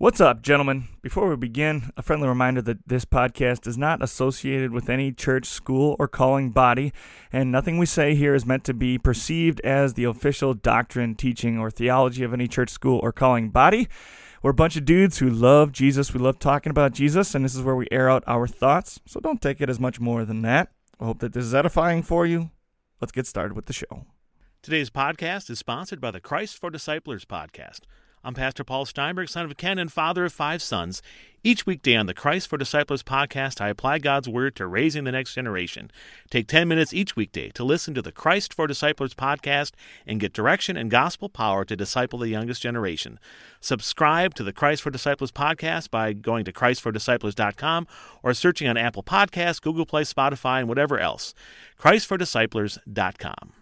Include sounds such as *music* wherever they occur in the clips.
What's up, gentlemen? Before we begin, a friendly reminder that this podcast is not associated with any church, school, or calling body, and nothing we say here is meant to be perceived as the official doctrine, teaching, or theology of any church, school, or calling body. We're a bunch of dudes who love Jesus. We love talking about Jesus, and this is where we air out our thoughts, so don't take it as much more than that. I hope that this is edifying for you. Let's get started with the show. Today's podcast is sponsored by the Christ for Disciples podcast. I'm Pastor Paul Steinberg, son of Ken and father of five sons. Each weekday on the Christ for Disciples podcast, I apply God's word to raising the next generation. Take 10 minutes each weekday to listen to the Christ for Disciples podcast and get direction and gospel power to disciple the youngest generation. Subscribe to the Christ for Disciples podcast by going to christfordisciples.com or searching on Apple Podcasts, Google Play, Spotify, and whatever else. christfordisciplers.com.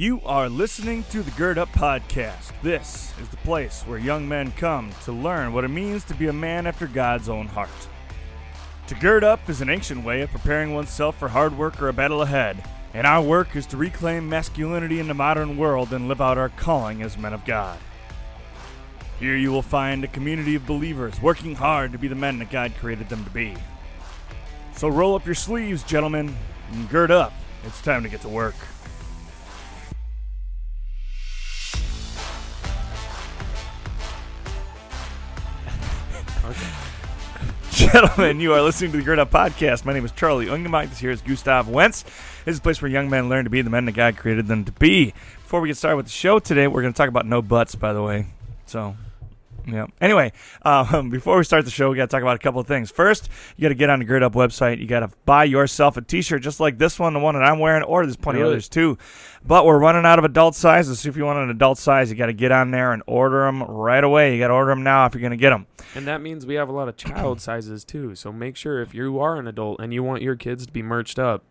You are listening to the Gird Up Podcast. This is the place where young men come to learn what it means to be a man after God's own heart. To gird up is an ancient way of preparing oneself for hard work or a battle ahead, and our work is to reclaim masculinity in the modern world and live out our calling as men of God. Here you will find a community of believers working hard to be the men that God created them to be. So roll up your sleeves, gentlemen, and gird up. It's time to get to work. *laughs* Gentlemen, you are listening to the Gird Up Podcast. My name is Charlie Ungemach. This here is Gustav Wentz. This is a place where young men learn to be the men that God created them to be. Before we get started with the show today, we're going to talk about no butts, by the way. So, yeah. Anyway, um, *laughs* before we start the show, we got to talk about a couple of things. First, you got to get on the Gird Up website. You got to buy yourself a T-shirt just like this one, the one that I'm wearing, or there's plenty Really? others too. But we're running out of adult sizes. So if you want an adult size, you got to get on there and order them right away. You got to order them now if you're going to get them. And that means we have a lot of child *clears throat* sizes too. So make sure if you are an adult and you want your kids to be merched up,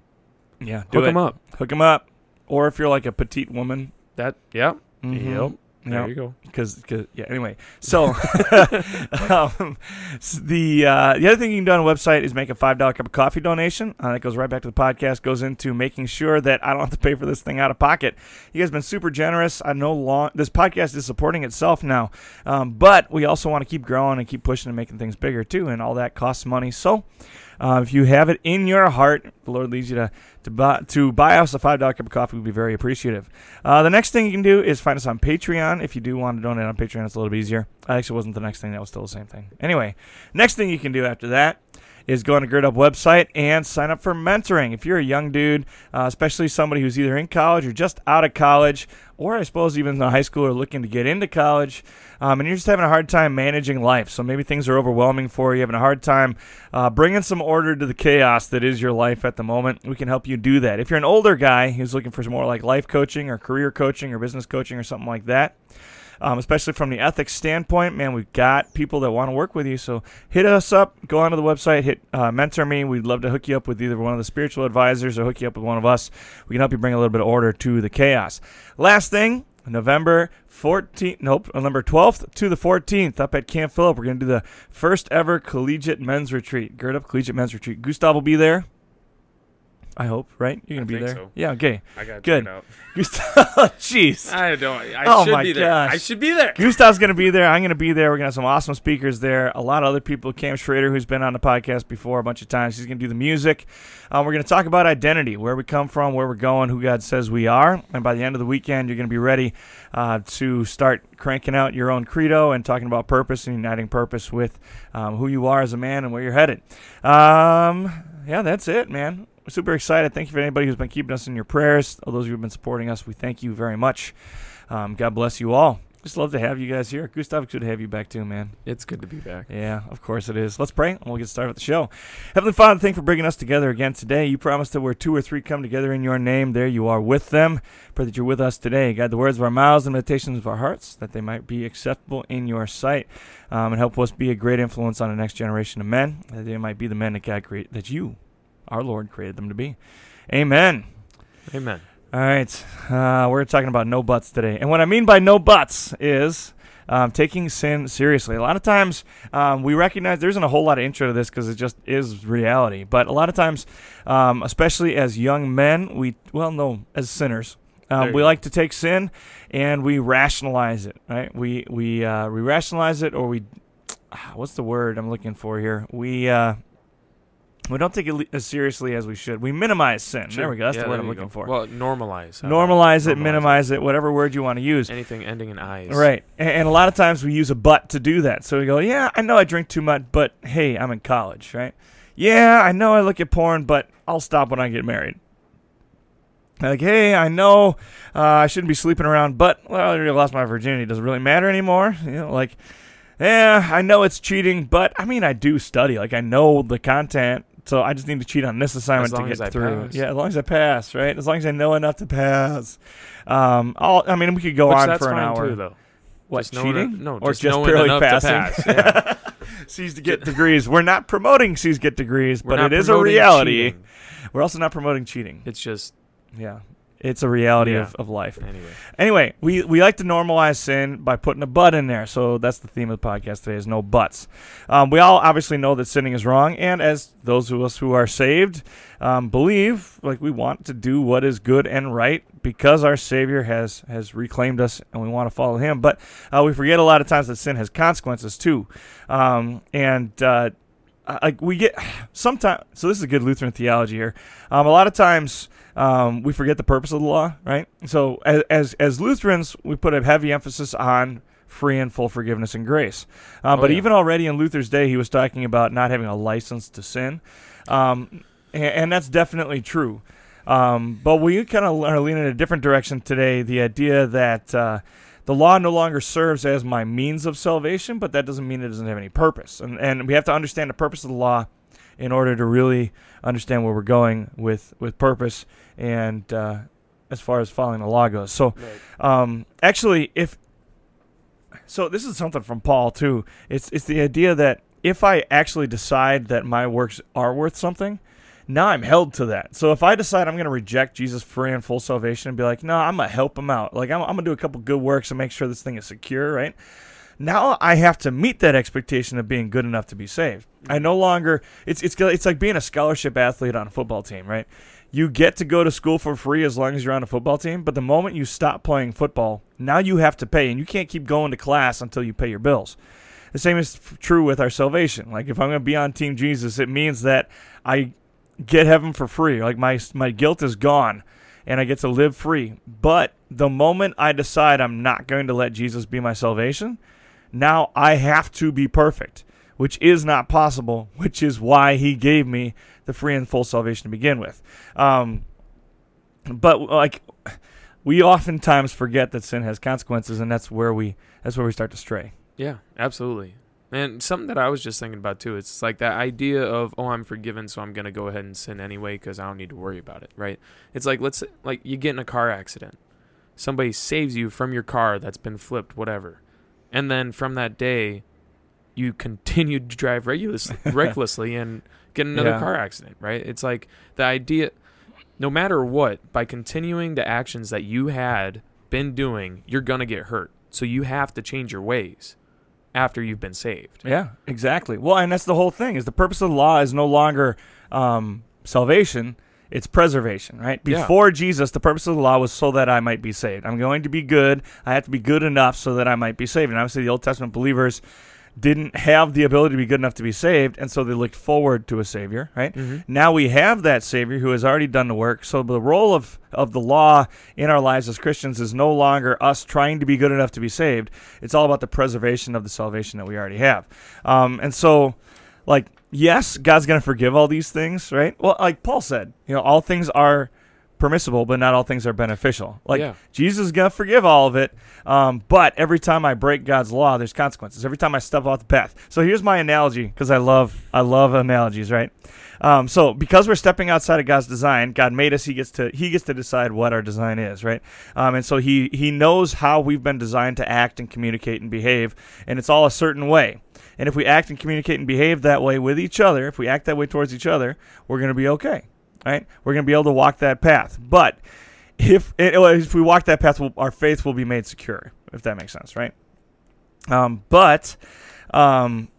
Yeah, do hook it. them up. Hook them up. Or if you're like a petite woman. That yeah. Mhm. Yep. There you go. because yeah anyway so *laughs* *laughs* um, s- the uh, the other thing you can do on a website is make a five dollar cup of coffee donation. Uh, that goes right back to the podcast goes into making sure that i don't have to pay for this thing out of pocket. You guys have been super generous. I know long this podcast is supporting itself now um, but we also want to keep growing and keep pushing and making things bigger too and all that costs money. So uh, if you have it in your heart, the Lord leads you to to buy, to buy us a five dollar cup of coffee. We'd be very appreciative. Uh, the next thing you can do is find us on Patreon. If you do want to donate on Patreon, it's a little bit easier. Actually, wasn't the next thing. That was still the same thing. Anyway, next thing you can do after that is go on the Gird Up website and sign up for mentoring. If you're a young dude, uh, especially somebody who's either in college or just out of college, or I suppose even in high school or looking to get into college, um, and you're just having a hard time managing life. So maybe things are overwhelming for you, having a hard time uh, bringing some order to the chaos that is your life at the moment. We can help you do that. If you're an older guy who's looking for some more like life coaching or career coaching or business coaching or something like that, um, especially from the ethics standpoint, man, we've got people that want to work with you. So hit us up, go onto the website, hit uh, mentor me. We'd love to hook you up with either one of the spiritual advisors or hook you up with one of us. We can help you bring a little bit of order to the chaos. Last thing, November 14th, nope, November 12th to the 14th up at Camp Phillip. We're going to do the first ever collegiate men's retreat. Gird up collegiate men's retreat. Gustav will be there. I hope, right? You're going to I be there? so. Yeah, okay. I got Good. Gustav, *laughs* jeez. I don't. I Oh should my be there. gosh. I should be there. Gustav's going to be there. I'm going to be there. We're going to have some awesome speakers there. A lot of other people. Cam Schrader, who's been on the podcast before a bunch of times, he's going to do the music. Um, we're going to talk about identity, where we come from, where we're going, who God says we are. And by the end of the weekend, you're going to be ready uh, to start cranking out your own credo and talking about purpose and uniting purpose with um, who you are as a man and where you're headed. Um, yeah, that's it, man. We're super excited. Thank you for anybody who's been keeping us in your prayers. All those who have been supporting us, we thank you very much. Um, God bless you all. Just love to have you guys here. Gustav, it's good to have you back too, man. It's good to be back. Yeah, of course it is. Let's pray and we'll get started with the show. Heavenly Father, thank you for bringing us together again today. You promised that where two or three come together in your name, there you are with them. Pray that you're with us today. Guide the words of our mouths and meditations of our hearts, that they might be acceptable in your sight, um, and help us be a great influence on the next generation of men, that they might be the men that God create, that you, our Lord, created them to be. Amen. Amen. All right, uh, we're talking about no buts today, and what I mean by no buts is um, taking sin seriously. A lot of times um, we recognize there isn't a whole lot of intro to this because it just is reality. But a lot of times, um, especially as young men, we well no as sinners. Um, we go. like to take sin and we rationalize it, right? We we uh, we rationalize it, or we what's the word I'm looking for here? We uh, we don't take it as seriously as we should. We minimize sin. There we go. That's Yeah, the word I'm looking go. for. Well, normalize. Normalize it, normalize minimize it, whatever word you want to use. Anything ending in eyes. Right. And, and a lot of times we use a but to do that. So we go, yeah, I know I drink too much, but hey, I'm in college, right? Yeah, I know I look at porn, but I'll stop when I get married. Like, hey, I know uh, I shouldn't be sleeping around, but well, I already lost my virginity. Does it really matter anymore? You know, like, yeah, I know it's cheating, but I mean, I do study. Like, I know the content, so I just need to cheat on this assignment to get through. pass. Yeah, as long as I pass, right? As long as I know enough to pass. Um, all, I mean, we could go Which on for an hour. too, though. What Just cheating? no, or just just, knowing barely enough to passing. pass, *laughs* yeah. C's to get degrees. We're not promoting C's to get degrees, We're but it is a reality. cheating. We're also not promoting cheating. It's just Yeah, it's a reality Yeah. of, of life. anyway. Anyway, we, we like to normalize sin by putting a but in there. So that's the theme of the podcast today is no buts. Um, we all obviously know that sinning is wrong, and as those of us who are saved um, believe, like we want to do what is good and right because our Savior has has reclaimed us, and we want to follow Him. But uh, we forget a lot of times that sin has consequences too, um, and uh, like we get sometimes. So this is a good Lutheran theology here. Um, a lot of times um, we forget the purpose of the law, right? So as, as as Lutherans, we put a heavy emphasis on free and full forgiveness and grace. Uh, Oh, but yeah. even already in Luther's day, he was talking about not having a license to sin, um, and, and that's definitely true. Um, but we kind of are leaning in a different direction today. The idea that uh, the law no longer serves as my means of salvation, but that doesn't mean it doesn't have any purpose. And and we have to understand the purpose of the law in order to really understand where we're going with with purpose and uh, as far as following the law goes. So um, actually, if so, this is something from Paul too. It's it's the idea that if I actually decide that my works are worth something, now I'm held to that. So if I decide I'm going to reject Jesus' free and full salvation and be like, no, I'm gonna help him out. Like I'm, I'm gonna do a couple good works and make sure this thing is secure, right? Now I have to meet that expectation of being good enough to be saved. I no longer it's it's it's like being a scholarship athlete on a football team, right? You get to go to school for free as long as you're on a football team, but the moment you stop playing football, now you have to pay, and you can't keep going to class until you pay your bills. The same is true with our salvation. Like if I'm going to be on Team Jesus, it means that I get heaven for free. Like my my guilt is gone, and I get to live free. But the moment I decide I'm not going to let Jesus be my salvation, now I have to be perfect, which is not possible. Which is why He gave me the free and full salvation to begin with. Um, but like we oftentimes forget that sin has consequences, and that's where we that's where we start to stray. Yeah, absolutely. And something that I was just thinking about too, it's like that idea of, oh, I'm forgiven, so I'm going to go ahead and sin anyway because I don't need to worry about it, right? It's like, let's say, like you get in a car accident. Somebody saves you from your car that's been flipped, whatever. And then from that day, you continue to drive regulus- *laughs* recklessly and get another Yeah. car accident, right? It's like the idea, no matter what, by continuing the actions that you had been doing, you're going to get hurt. So you have to change your ways after you've been saved. Yeah, exactly. Well, and that's the whole thing. Is the purpose of the law is no longer um, salvation; it's preservation, right? Yeah. Before Jesus, the purpose of the law was so that I might be saved. I'm going to be good. I have to be good enough so that I might be saved. And obviously, the Old Testament believers didn't have the ability to be good enough to be saved, and so they looked forward to a savior, right? Mhm. Now we have that Savior who has already done the work. So the role of, of the law in our lives as Christians is no longer us trying to be good enough to be saved. It's all about the preservation of the salvation that we already have. Um, and so, like, yes, God's going to forgive all these things, right? Well, like Paul said, you know, all things are permissible, but not all things are beneficial. Like, Yeah. Jesus is to forgive all of it. Um, but every time I break God's law, there's consequences. Every time I step off the path. So here's my analogy because I love I love analogies, right? Um, so because we're stepping outside of God's design, God made us. He gets to he gets to decide what our design is, right? Um, and so he he knows how we've been designed to act and communicate and behave, and it's all a certain way. And if we act and communicate and behave that way with each other, if we act that way towards each other, we're going to be okay, right? We're going to be able to walk that path. But if if we walk that path, we'll, our faith will be made secure, if that makes sense, right? Um, but um,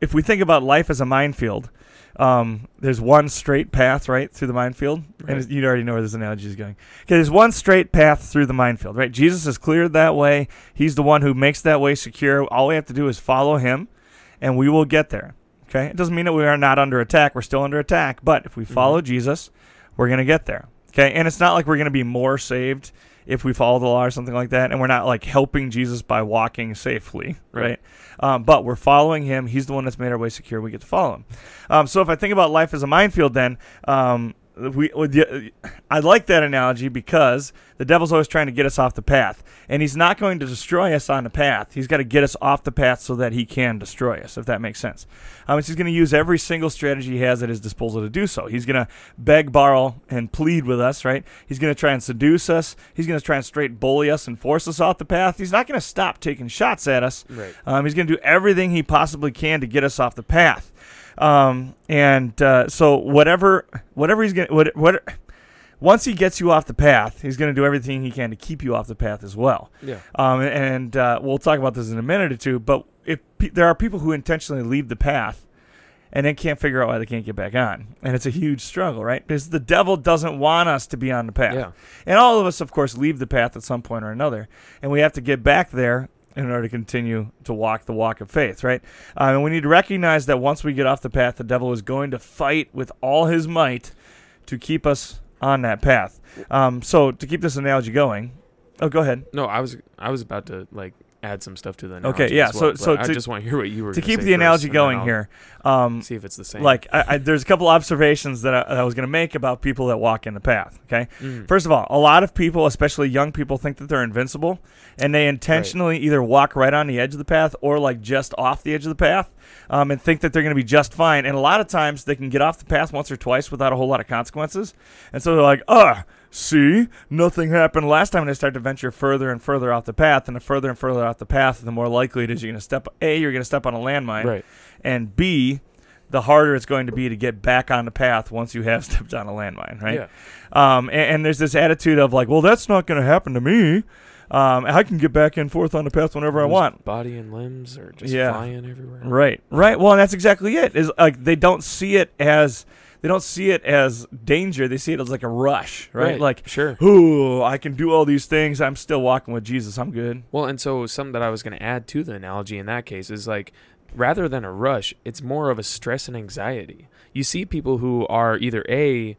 if we think about life as a minefield, um, there's one straight path right through the minefield, Right. and you already know where this analogy is going. Okay, there's one straight path through the minefield, right? Jesus has cleared that way. He's the one who makes that way secure. All we have to do is follow him, and we will get there. Okay, it doesn't mean that we are not under attack. We're still under attack, but if we follow Jesus, we're gonna get there. Okay, and it's not like we're gonna be more saved if we follow the law or something like that, and we're not like helping Jesus by walking safely, right? Right. Um, but we're following him. He's the one that's made our way secure. We get to follow him. Um, so if I think about life as a minefield, then um, we, I like that analogy because the devil's always trying to get us off the path, and he's not going to destroy us on the path. He's got to get us off the path so that he can destroy us, if that makes sense. Um, he's going to use every single strategy he has at his disposal to do so. He's going to beg, borrow, and plead with us, right? He's going to try and seduce us. He's going to try and straight bully us and force us off the path. He's not going to stop taking shots at us. Right. Um, he's going to do everything he possibly can to get us off the path. Um, and uh, so whatever, whatever he's going, to what, what, once he gets you off the path, he's going to do everything he can to keep you off the path as well. Yeah. Um, and uh, we'll talk about this in a minute or two. But if pe- there are people who intentionally leave the path and then can't figure out why they can't get back on, and it's a huge struggle, right? Because the devil doesn't want us to be on the path. Yeah. And all of us, of course, leave the path at some point or another, and we have to get back there in order to continue to walk the walk of faith, right? Um, and we need to recognize that once we get off the path, the devil is going to fight with all his might to keep us on that path. Um, so to keep this analogy going, oh, go ahead. No, I was I was about to like add some stuff to the analogy. Okay, yeah, well, so- so but I to- just want to hear what you were To keep the analogy going here, um, see if it's the same. like I, I, there's a couple observations that I, that I was going to make about people that walk in the path. Okay, Mm. First of all, a lot of people, especially young people, think that they're invincible, and they intentionally either walk right on the edge of the path or like just off the edge of the path, um, and think that they're going to be just fine. And a lot of times they can get off the path once or twice without a whole lot of consequences, and so they're like, "Ah, see, nothing happened last time." And they start to venture further and further off the path, and the further and further off the path, the more likely it is you're going to step. A, you're going to step on a landmine, right. and B, the harder it's going to be to get back on the path once you have *laughs* stepped on a landmine, right? Yeah. Um, and, and there's this attitude of like, well, that's not going to happen to me. Um, I can get back and forth on the path whenever I want. Body and limbs are just Yeah. flying everywhere. Right, right. Well, and that's exactly it. Is like they don't see it as they don't see it as danger. They see it as like a rush, right? Like, sure. ooh, I can do all these things. I'm still walking with Jesus. I'm good. Well, and so something that I was going to add to the analogy in that case is like rather than a rush, it's more of a stress and anxiety. You see people who are either A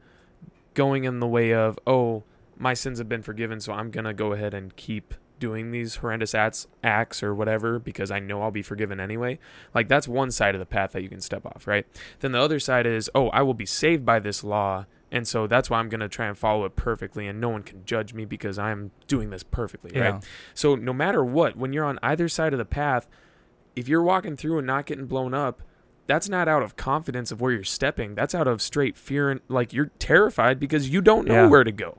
going in the way of, "Oh, my sins have been forgiven, so I'm going to go ahead and keep doing these horrendous acts, acts or whatever because I know I'll be forgiven anyway." Like that's one side of the path that you can step off, right? Then the other side is, "Oh, I will be saved by this law." And so that's why I'm going to try and follow it perfectly, and no one can judge me because I'm doing this perfectly, right? So no matter what, when you're on either side of the path, if you're walking through and not getting blown up, that's not out of confidence of where you're stepping. That's out of straight fear and like you're terrified because you don't know Yeah. where to go.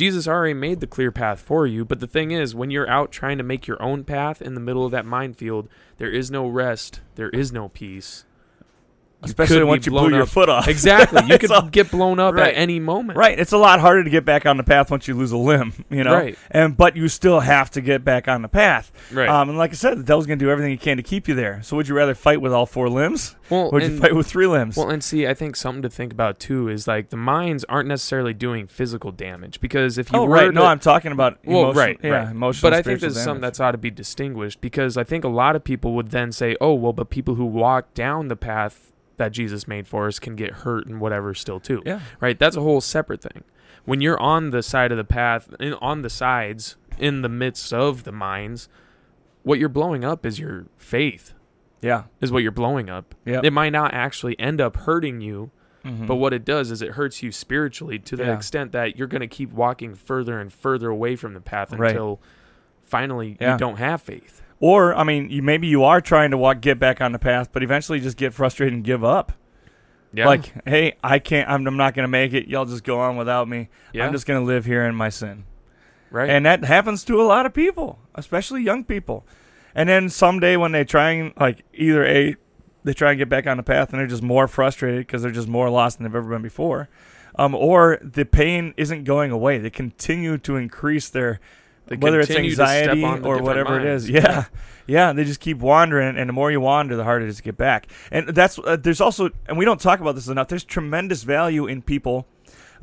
Jesus already made the clear path for you, but the thing is, when you're out trying to make your own path in the middle of that minefield, there is no rest, there is no peace. You Especially once you blown blew your foot off. *laughs* Exactly. You *laughs* could So- get blown up Right. at any moment. Right. It's a lot harder to get back on the path once you lose a limb, you know. Right. And but you still have to get back on the path. Right. Um, and like I said, the devil's gonna do everything he can to keep you there. So would you rather fight with all four limbs? well, Or would you fight with three limbs? Well, and see, I think something to think about too is like the minds aren't necessarily doing physical damage because if you oh were right. to, No, I'm talking about well, emotion- right, yeah, right. emotional. but I think there's something that's ought to be distinguished because I think a lot of people would then say, "Oh, well, but people who walk down the path that Jesus made for us can get hurt and whatever still too." yeah. Right? That's a whole separate thing. When you're on the side of the path, in, on the sides, in the midst of the mines, what you're blowing up is your faith. Yeah. Is what you're blowing up. Yeah. It might not actually end up hurting you, Mhm. but what it does is it hurts you spiritually to the Yeah. extent that you're going to keep walking further and further away from the path Right. until finally Yeah. you don't have faith. Or I mean, you maybe you are trying to walk, get back on the path, but eventually just get frustrated and give up. Yeah. Like, hey, I can't. I'm, I'm not gonna make it. Y'all just go on without me. yeah. I'm just gonna live here in my sin. right. And that happens to a lot of people, especially young people. And then someday when they try and like either a they try and get back on the path and they're just more frustrated because they're just more lost than they've ever been before, um, or the pain isn't going away. They continue to increase their whether it's continue to step anxiety or whatever it minds. is. Yeah. *laughs* yeah, They just keep wandering, and the more you wander, the harder it is to get back. And that's uh, there's also, and we don't talk about this enough. There's tremendous value in people.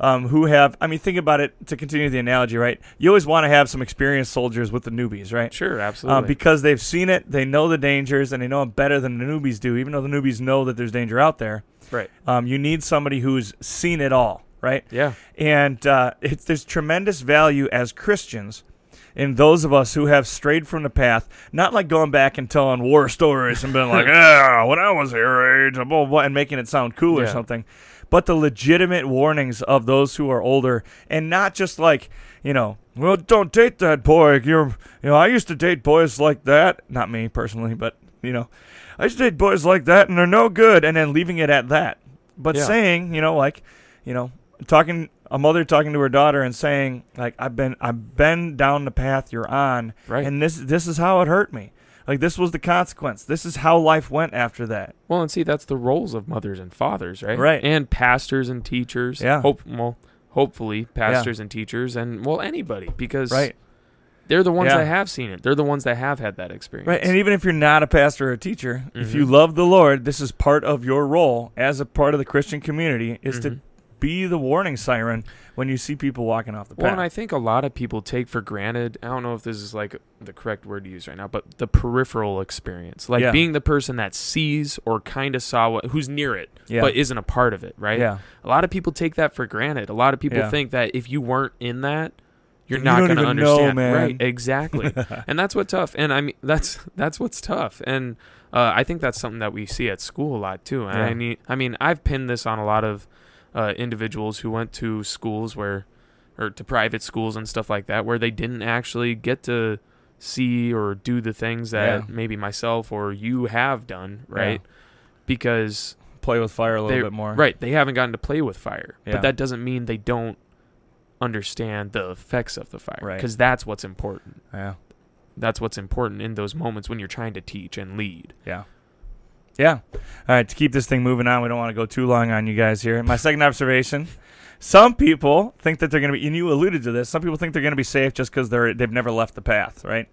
Um, who have? I mean, think about it. To continue the analogy, right? You always want to have some experienced soldiers with the newbies, right? Sure, Uh, absolutely. because they've seen it, they know the dangers, and they know it better than the newbies do. Even though the newbies know that there's danger out there, right. um, you need somebody who's seen it all, right? Yeah. And uh, it's, there's tremendous value as Christians in those of us who have strayed from the path, not like going back and telling war stories and being like, *laughs* yeah, when I was your age, eh, blah, blah, blah, and making it sound cool or something, but the legitimate warnings of those who are older and not just like, you know, well, don't date that boy. You're, you know, I used to date boys like that. Not me personally, but, you know, I used to date boys like that and they're no good. And then leaving it at that. But Yeah. saying, you know, like, you know, talking a mother talking to her daughter and saying like I've been I've been down the path you're on Right. and this this is how it hurt me. Like this was the consequence. This is how life went after that. Well, and see, that's the roles of mothers and fathers, right? Right. And pastors and teachers. Yeah. Hope, well, hopefully, pastors and teachers, and well, anybody, because Right. they're the ones Yeah. that have seen it. They're the ones that have had that experience. Right. And even if you're not a pastor or a teacher, if you Mhm. love the Lord, this is part of your role as a part of the Christian community is to Mhm. Be the warning siren when you see people walking off the path. Well, and I think a lot of people take for granted. I don't know if this is like the correct word to use right now, but the peripheral experience, like Yeah. being the person that sees or kind of saw what, who's near it, yeah. but isn't a part of it, right? Yeah. A lot of people take that for granted. A lot of people Yeah. think that if you weren't in that, you're not don't going to know, understand. man. Right? Exactly. *laughs* and that's what's tough. And I mean, that's that's what's tough. And uh, I think that's something that we see at school a lot too. And Yeah. I mean, I mean, I've pinned this on a lot of uh, individuals who went to schools where, or to private schools and stuff like that, where they didn't actually get to see or do the things that Yeah. maybe myself or you have done, Yeah. right? Because Play with fire a little bit more. Right, they haven't gotten to play with fire, Yeah. but that doesn't mean they don't understand the effects of the fire Right. because that's what's important. Yeah. That's what's important in those moments when you're trying to teach and lead. Yeah. Yeah. All right. To keep this thing moving on, we don't want to go too long on you guys here. My second observation: some people think that they're going to be, and you alluded to this. Some people think they're going to be safe just because they're they've never left the path, right?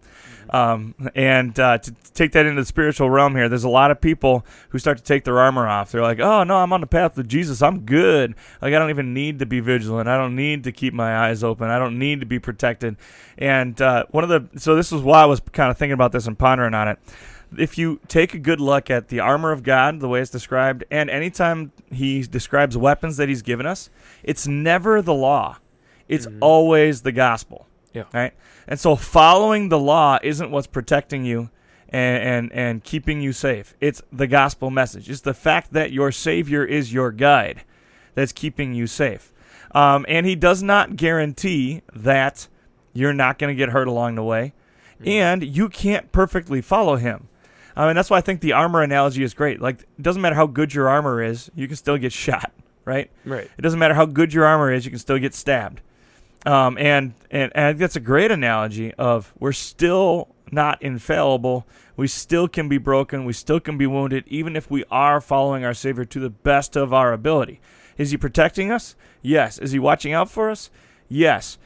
Um, and uh, to take that into the spiritual realm here, there's a lot of people who start to take their armor off. They're like, "Oh no, I'm on the path with Jesus. I'm good. Like I don't even need to be vigilant. I don't need to keep my eyes open. I don't need to be protected." And uh, one of the so this is why I was kind of thinking about this and pondering on it if you take a good look at the armor of God, the way it's described, and anytime he describes weapons that he's given us, it's never the law. It's Mhm. always the gospel. Yeah. Right? And so following the law isn't what's protecting you and, and, and keeping you safe. It's the gospel message. It's the fact that your Savior is your guide that's keeping you safe. Um, and he does not guarantee that you're not going to get hurt along the way and you can't perfectly follow him. I mean, that's why I think the armor analogy is great. Like, it doesn't matter how good your armor is, you can still get *laughs* shot, right? Right. It doesn't matter how good your armor is, you can still get stabbed. Um, and, and, and I think that's a great analogy of we're still not infallible. We still can be broken. We still can be wounded, even if we are following our Savior to the best of our ability. Is He protecting us? Yes. Is He watching out for us? Yes.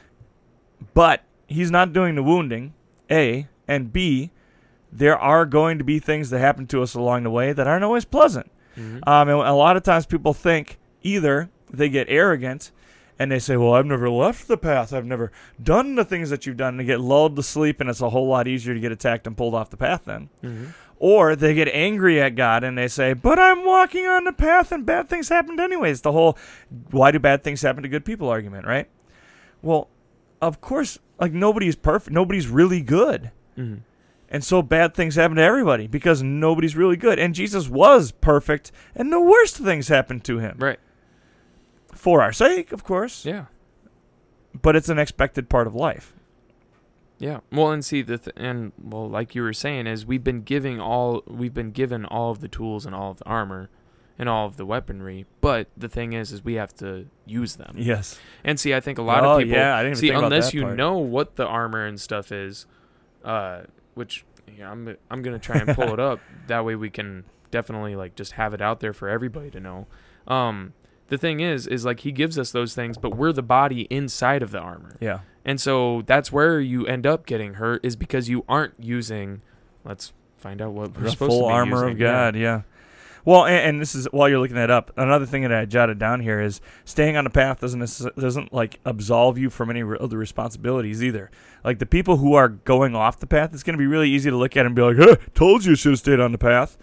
But He's not doing the wounding, A. And B, there are going to be things that happen to us along the way that aren't always pleasant. Mhm. Um, and a lot of times people think either they get arrogant and they say, Well, I've never left the path. I've never done the things that you've done. And they get lulled to sleep, and it's a whole lot easier to get attacked and pulled off the path then. Mhm. Or they get angry at God and they say, But I'm walking on the path and bad things happened anyways. The whole why do bad things happen to good people argument, right? Well, of course, like nobody's perfect. Nobody's really good. Mhm. And so bad things happen to everybody because nobody's really good. And Jesus was perfect, and the worst things happened to him. Right. For our sake, of course. Yeah. But it's an expected part of life. Yeah. Well, and see the th- and well, like you were saying, is we've been giving all we've been given all of the tools and all of the armor and all of the weaponry, but the thing is, is we have to use them. Yes. And see, I think a lot Oh, of people yeah, I didn't even see unless you part. know what the armor and stuff is, uh, which yeah, I'm I'm gonna try and pull it up. *laughs* That way we can definitely like just have it out there for everybody to know. Um, the thing is, is like he gives us those things, but we're the body inside of the armor. Yeah. And so that's where you end up getting hurt is because you aren't using. Let's find out what we're the supposed full to be armor using. of Yeah. God. Yeah. Well, and, and this is while you're looking that up. Another thing that I jotted down here is staying on the path doesn't necess- doesn't like absolve you from any re- other responsibilities either. Like the people who are going off the path, it's going to be really easy to look at and be like, "Huh, told you you should have stayed on the path."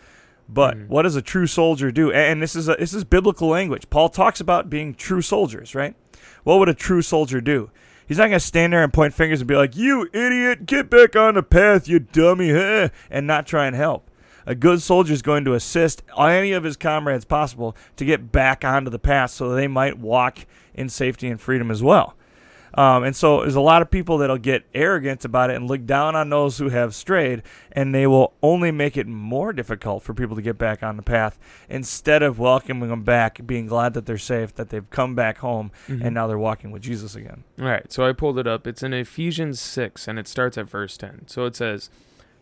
But Mhm. what does a true soldier do? A- And this is a, this is biblical language. Paul talks about being true soldiers, right? What would a true soldier do? He's not going to stand there and point fingers and be like, "You idiot, get back on the path, you dummy," huh," and not try and help. A good soldier is going to assist any of his comrades possible to get back onto the path so they might walk in safety and freedom as well. Um, and so there's a lot of people that'll get arrogant about it and look down on those who have strayed, and they will only make it more difficult for people to get back on the path instead of welcoming them back, being glad that they're safe, that they've come back home, Mhm. and now they're walking with Jesus again. All right, so I pulled it up. It's in Ephesians 6, and it starts at verse 10. So it says,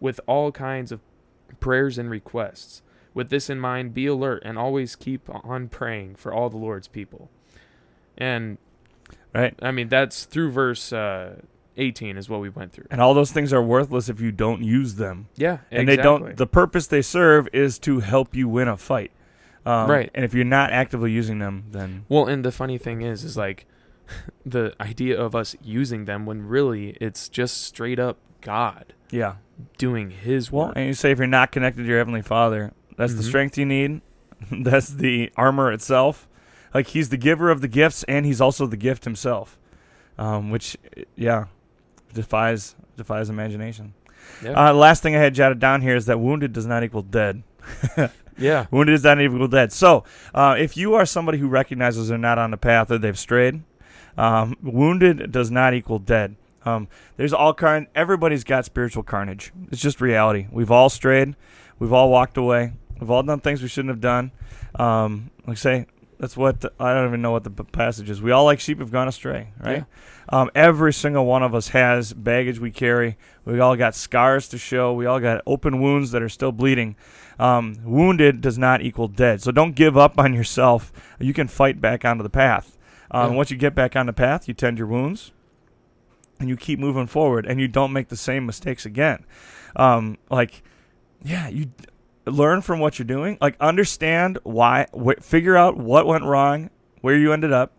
with all kinds of prayers and requests. With this in mind, be alert and always keep on praying for all the Lord's people. And, Right? I mean, that's through verse uh, 18 is what we went through. And all those things are worthless if you don't use them. Yeah, and exactly. they don't the purpose they serve is to help you win a fight um, Right. and if you're not actively using them then Well, and the funny thing is, is like *laughs* the idea of us using them when really it's just straight up God yeah doing His well work. and you say if you're not connected to your heavenly father that's the Mhm. strength you need *laughs* that's the armor itself like he's the giver of the gifts and he's also the gift himself um, which yeah defies defies imagination yeah. uh, last thing i had jotted down here is that wounded does not equal dead *laughs* yeah. Wounded is not equal dead. So, uh, if you are somebody who recognizes they're not on the path or they've strayed, um, wounded does not equal dead. Um, there's all kind. Everybody's got spiritual carnage. It's just reality. We've all strayed. We've all walked away. We've all done things we shouldn't have done. Um, like I say, that's what the, I don't even know what the passage is. We all like sheep have gone astray, right? Um, every single one of us has baggage we carry. We all got scars to show. We all got open wounds that are still bleeding. Um, wounded does not equal dead. So don't give up on yourself. You can fight back onto the path. Um, Yeah. Once you get back on the path, you tend your wounds, and you keep moving forward, and you don't make the same mistakes again. Um, like, yeah, you learn from what you're doing. Like, understand why. Wh- figure out what went wrong, where you ended up,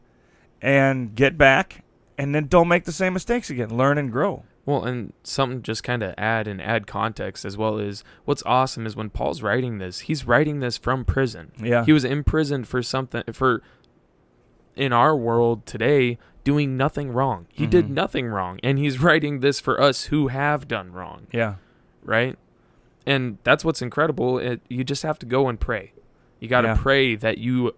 and get back. And then don't make the same mistakes again. Learn and grow. Well, and something just kind of add and add context as well is what's awesome is when Paul's writing this, he's writing this from prison. Yeah. He was imprisoned for something for in our world today doing nothing wrong. He did Mhm. nothing wrong, and he's *laughs* writing this for us who have done wrong, yeah. right? And that's what's incredible. It, you just have to go and pray. You got to Yeah. pray that you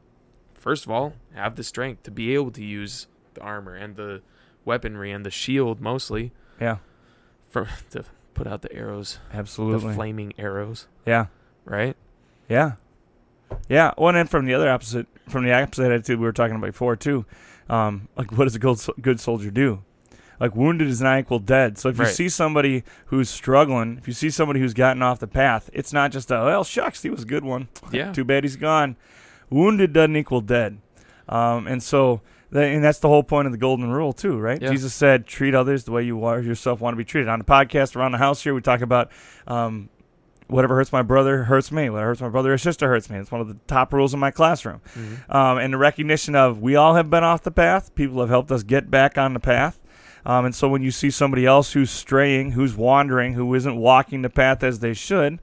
first of all have the strength to be able to use the armor and the weaponry and the shield mostly Yeah. for *laughs* to put out the arrows, Absolutely. the flaming arrows, yeah. right? Yeah. Yeah. Well, and from the other opposite, from the opposite attitude we were talking about before too, um, like what does a good, good soldier do? Like wounded is not equal dead. So if you Right. see somebody who's struggling, if you see somebody who's gotten off the path, it's not just a well shucks he was a good one. *laughs* Yeah. Too bad he's gone. Wounded doesn't equal dead. Um, and so, and that's the whole point of the golden rule too, right? Yeah. Jesus said, "Treat others the way you are yourself want to be treated." On the podcast around the house here, we talk about um, whatever hurts my brother hurts me. Whatever hurts my brother or sister hurts me. It's one of the top rules in my classroom. Mhm. Um, and the recognition of we all have been off the path. People have helped us get back on the path. Um, and so when you see somebody else who's straying, who's wandering, who isn't walking the path as they should,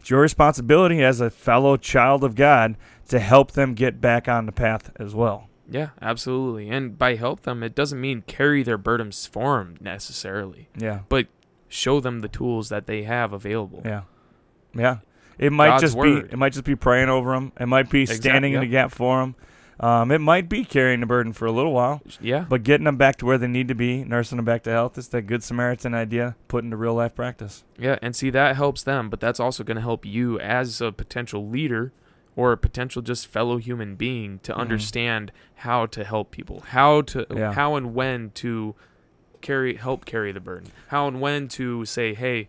it's your responsibility as a fellow child of God to help them get back on the path as well. Yeah, absolutely. And by help them, it doesn't mean carry their burdens for them necessarily, Yeah. but show them the tools that they have available. Yeah. Yeah. It might God's just word. be it might just be praying over them. It might be standing in the gap for them. Um, it might be carrying the burden for a little while, Yeah. but getting them back to where they need to be, nursing them back to health. It's that good Samaritan idea put into real life practice. Yeah, and see that helps them, but that's also going to help you as a potential leader or a potential just fellow human being to Mhm. understand how to help people, how to Yeah. how and when to carry help carry the burden, how and when to say, "Hey,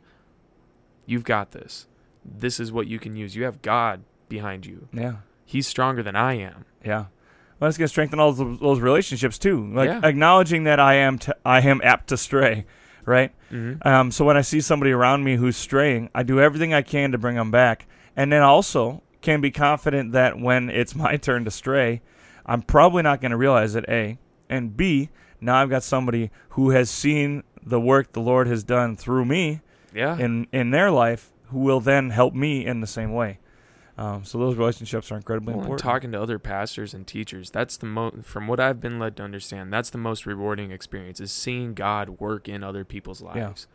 you've got this. This is what you can use. You have God behind you. Yeah. He's stronger than I am." Yeah. Well, it's gonna strengthen all those, those relationships too. Like Yeah. acknowledging that I am t- I am apt to stray, right? Mm-hmm. Um, so when I see somebody around me who's straying, I do everything I can to bring them back, and then also can be confident that when it's *laughs* my turn to stray, I'm probably not going to realize it. A and B. Now I've got somebody who has seen the work the Lord has done through me Yeah. in in their life, who will then help me in the same way. Um, so those relationships are incredibly Well, important. talking to other pastors and teachers, that's the most, from what I've been led to understand, that's the most rewarding experience is seeing God work in other people's Yeah. lives.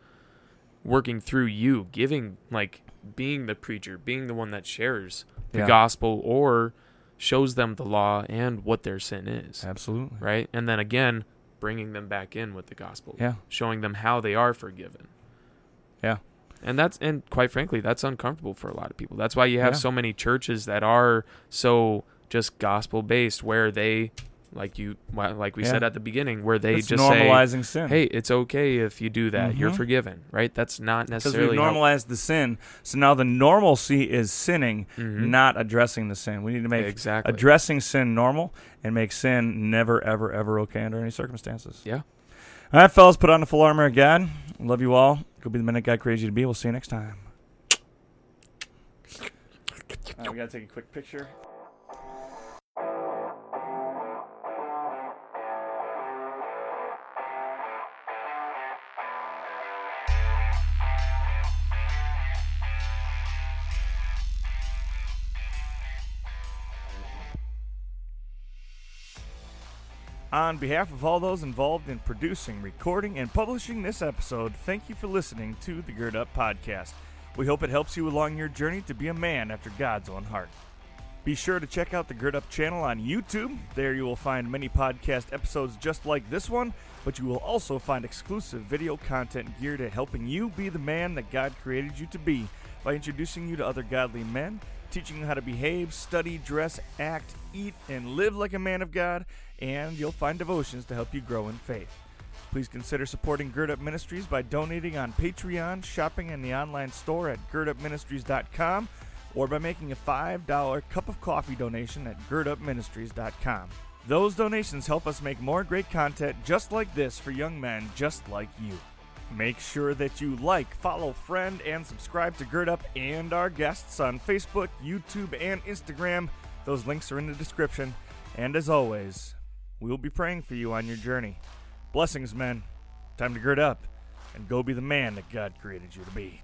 Working through you, giving like being the preacher, being the one that shares the Yeah. gospel or shows them the law and what their sin is, Absolutely. right? And then again, bringing them back in with the gospel, Yeah. showing them how they are forgiven. Yeah. And that's and quite frankly, that's uncomfortable for a lot of people. That's why you have Yeah. so many churches that are so just gospel based, where they, like you, like we Yeah. said at the beginning, where they It's just say, normalizing sin. "Hey, it's okay if you do that. You're Mhm. forgiven." Right? That's not because necessarily we've how- normalized the sin. So now the normalcy is sinning, Mhm. not addressing the sin. We need to make exactly. addressing sin normal and make sin never, ever, ever okay under any circumstances. Yeah. All right, fellas, put on the full armor again. Love you all. Go be the minute guy crazy to be. We'll see you next time. Right, we gotta take a quick picture. On behalf of all those involved in producing, recording, and publishing this episode, thank you for listening to the Gird Up Podcast. We hope it helps you along your journey to be a man after God's own heart. Be sure to check out the Gird Up channel on YouTube. There you will find many podcast episodes just like this one, but you will also find exclusive video content geared at helping you be the man that God created you to be by introducing you to other godly men, teaching you how to behave, study, dress, act, eat, and live like a man of God, and you'll find devotions to help you grow in faith. Please consider supporting Gird Up Ministries by donating on Patreon, shopping in the online store at girdupministries.com, or by making a $5 cup of coffee donation at girdupministries.com. Those donations help us make more great content just like this for young men just like you. Make sure that you like, follow, friend, and subscribe to Gird Up and our guests on Facebook, YouTube, and Instagram. Those links are in the description. And as always, we will be praying for you on your journey. Blessings, men. Time to gird up and go be the man that God created you to be.